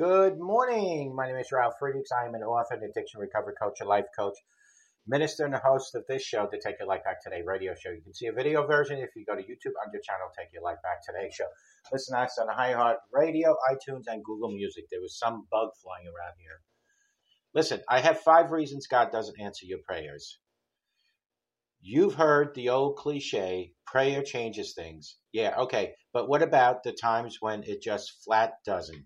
Good morning. My name is Ralph Friedrichs. I am an author, an addiction recovery coach, a life coach, minister, and the host of this show, the Take Your Life Back Today radio show. You can see a video version if you go to YouTube under channel Take Your Life Back Today show. Listen to us on iHeart Radio, iTunes, and Google Music. There was some bug flying around here. Listen, I have five reasons God doesn't answer your prayers. You've heard the old cliche, prayer changes things. Yeah, okay, but what about the times when it just flat doesn't?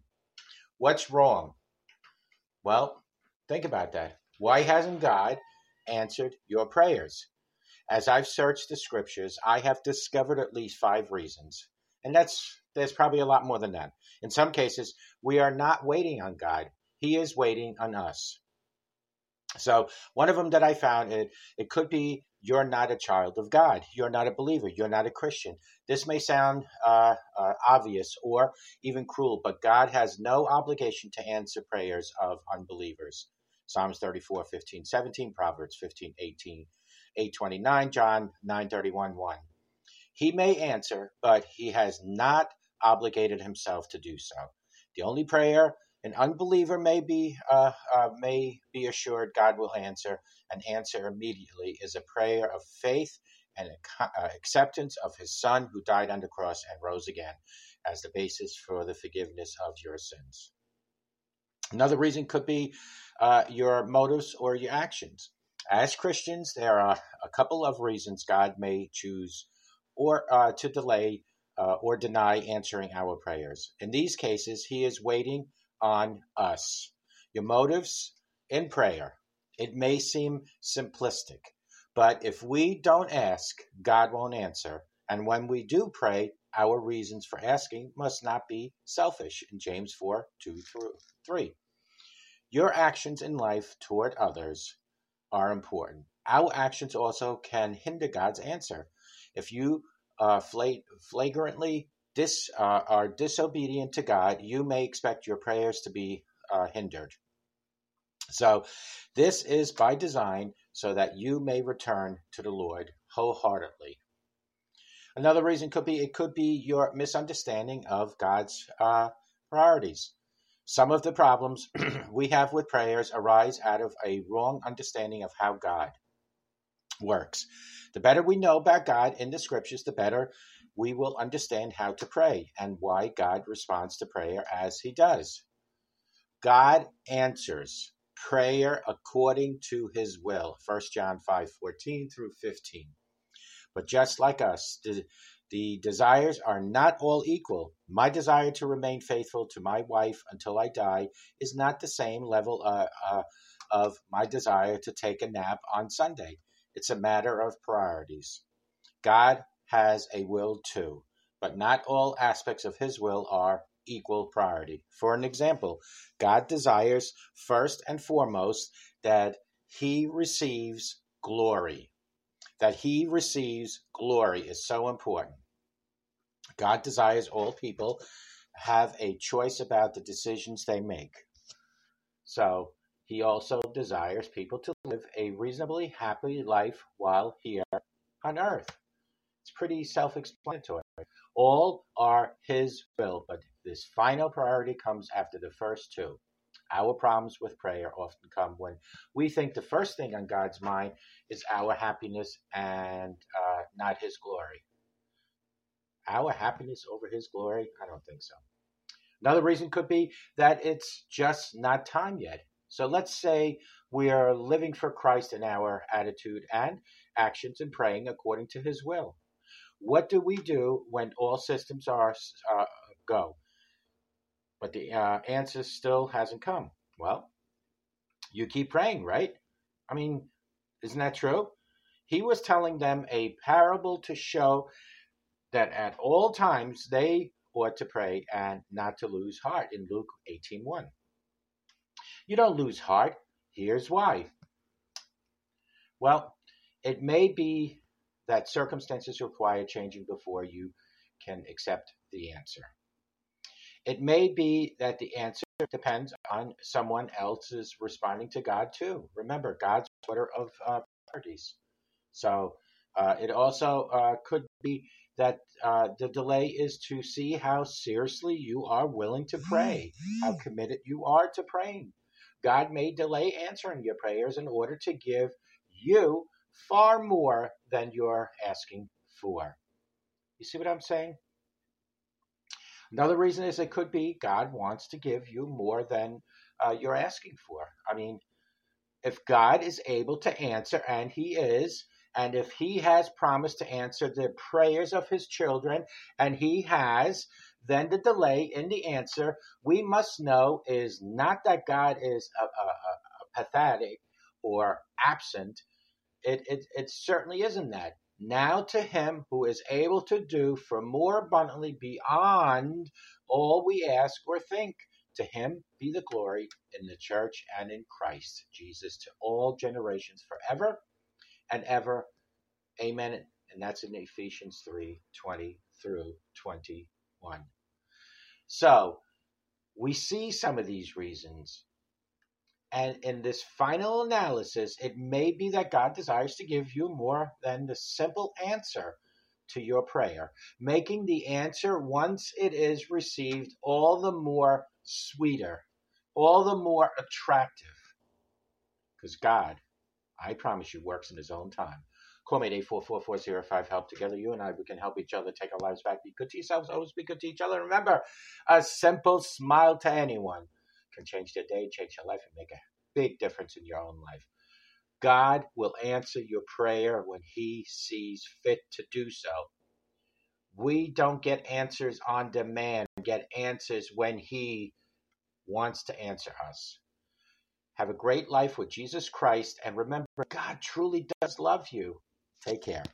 What's wrong? Well, think about that. Why hasn't God answered your prayers? As I've searched the scriptures, I have discovered at least five reasons. And that's there's probably a lot more than that. In some cases, we are not waiting on God. He is waiting on us. So one of them that I found it it could be you're not a child of God. You're not a believer. You're not a Christian. This may sound uh, uh, obvious or even cruel, but God has no obligation to answer prayers of unbelievers. Psalms 34, 15, 17, Proverbs 15, 18, 829, John 9, 31, 1. He may answer, but he has not obligated himself to do so. The only prayer an unbeliever may be uh, uh, may be assured God will answer and answer immediately is a prayer of faith and uh, acceptance of His Son who died on the cross and rose again as the basis for the forgiveness of your sins. Another reason could be uh, your motives or your actions. As Christians, there are a couple of reasons God may choose or uh, to delay uh, or deny answering our prayers. In these cases, He is waiting on us. Your motives in prayer. It may seem simplistic, but if we don't ask, God won't answer. And when we do pray, our reasons for asking must not be selfish in James 4 2 through 3. Your actions in life toward others are important. Our actions also can hinder God's answer. If you uh, flagrantly dis, uh, are disobedient to God, you may expect your prayers to be uh, hindered. So, this is by design so that you may return to the Lord wholeheartedly. Another reason could be it could be your misunderstanding of God's uh, priorities. Some of the problems we have with prayers arise out of a wrong understanding of how God works. The better we know about God in the scriptures, the better we will understand how to pray and why God responds to prayer as he does. God answers prayer according to his will. 1 John 5 14 through 15. But just like us, the, the desires are not all equal. My desire to remain faithful to my wife until I die is not the same level uh, uh, of my desire to take a nap on Sunday. It's a matter of priorities. God has a will too, but not all aspects of his will are equal priority. For an example, God desires first and foremost that he receives glory. That he receives glory is so important. God desires all people have a choice about the decisions they make. So he also desires people to live a reasonably happy life while here on earth. It's pretty self explanatory. All are His will, but this final priority comes after the first two. Our problems with prayer often come when we think the first thing on God's mind is our happiness and uh, not His glory. Our happiness over His glory? I don't think so. Another reason could be that it's just not time yet. So let's say we are living for Christ in our attitude and actions and praying according to His will. What do we do when all systems are uh, go? but the uh, answer still hasn't come. Well, you keep praying, right? I mean, isn't that true? He was telling them a parable to show that at all times they ought to pray and not to lose heart in Luke 18:1. You don't lose heart. Here's why. Well, it may be that circumstances require changing before you can accept the answer. It may be that the answer depends on someone else's responding to God too. Remember, God's order of uh, priorities. So uh, it also uh, could be that uh, the delay is to see how seriously you are willing to pray, how committed you are to praying. God may delay answering your prayers in order to give you far more than you're asking for. You see what I'm saying? Another reason is it could be God wants to give you more than uh, you're asking for. I mean, if God is able to answer, and He is, and if He has promised to answer the prayers of His children, and He has, then the delay in the answer we must know is not that God is a, a, a pathetic or absent. It, it, it certainly isn't that. Now to him who is able to do for more abundantly beyond all we ask or think. To him be the glory in the church and in Christ Jesus to all generations forever and ever. Amen. And that's in Ephesians 3 20 through 21. So we see some of these reasons and in this final analysis, it may be that God desires to give you more than the simple answer to your prayer, making the answer, once it is received, all the more sweeter, all the more attractive. Because God, I promise you, works in His own time. Call me at 844 help together. You and I, we can help each other take our lives back. Be good to yourselves, always be good to each other. Remember, a simple smile to anyone can change their day, change their life, and make a big difference in your own life. God will answer your prayer when He sees fit to do so. We don't get answers on demand, we get answers when He wants to answer us. Have a great life with Jesus Christ, and remember, God truly does love you. Take care.